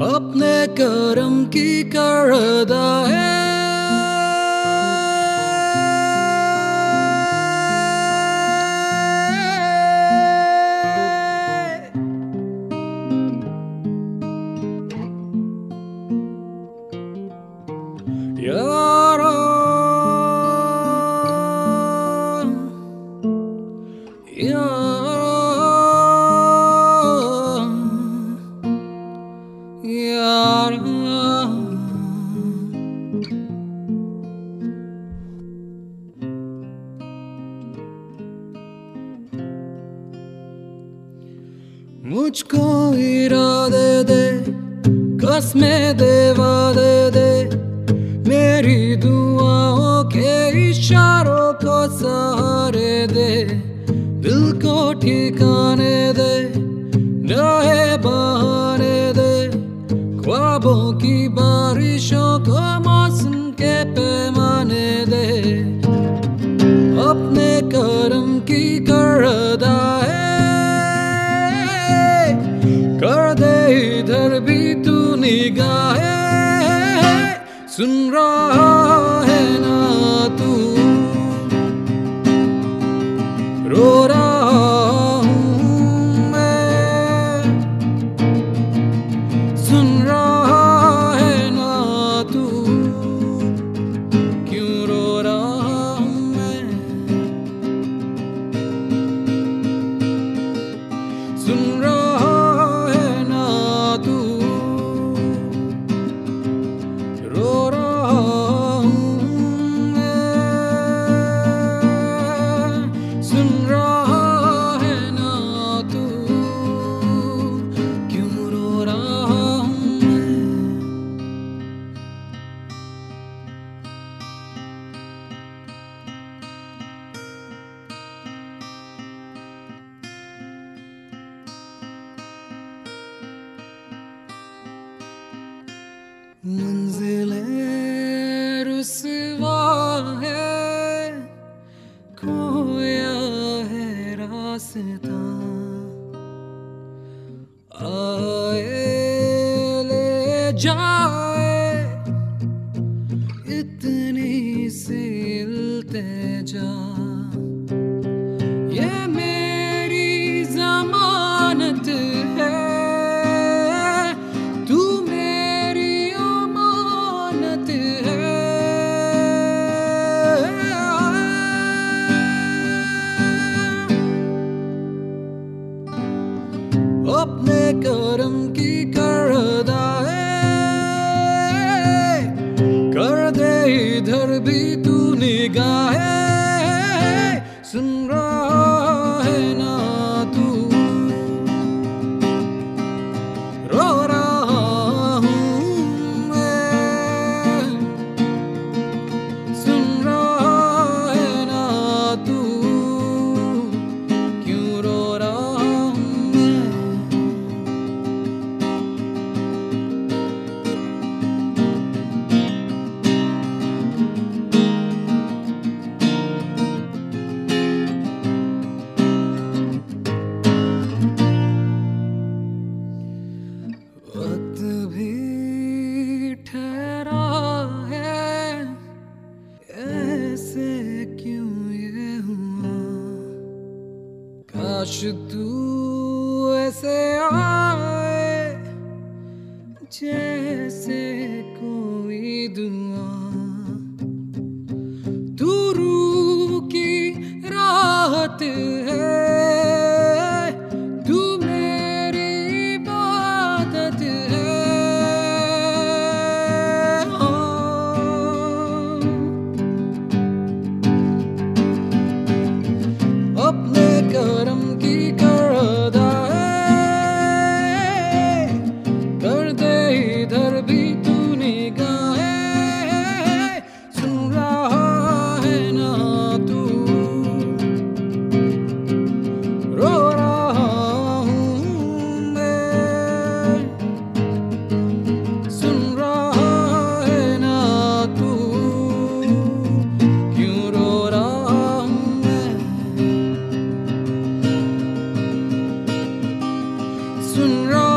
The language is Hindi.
अपने कर्म की करदा है। मुझको इरादे दे, कसमें देवा दे दे। मेरी दुआओं के इशारों को सहारे दे, दिल को ठिकाने दे नए बहाने दे। ख्वाबों की बारिशों को मौसम के पैमाने दे, अपने कर्म की करदा निगाहे सुन रहा है ना तू। रो रहा हूँ मैं। सुन रहा है ना तू। क्यों रो रहा हूँ मैं? सुन रहा सुन रहा है ना तू क्यों रो रहा हूँ मैं आए ले काश तू ऐसे आए जैसे कोई दुआ। तू रू की राहत children run.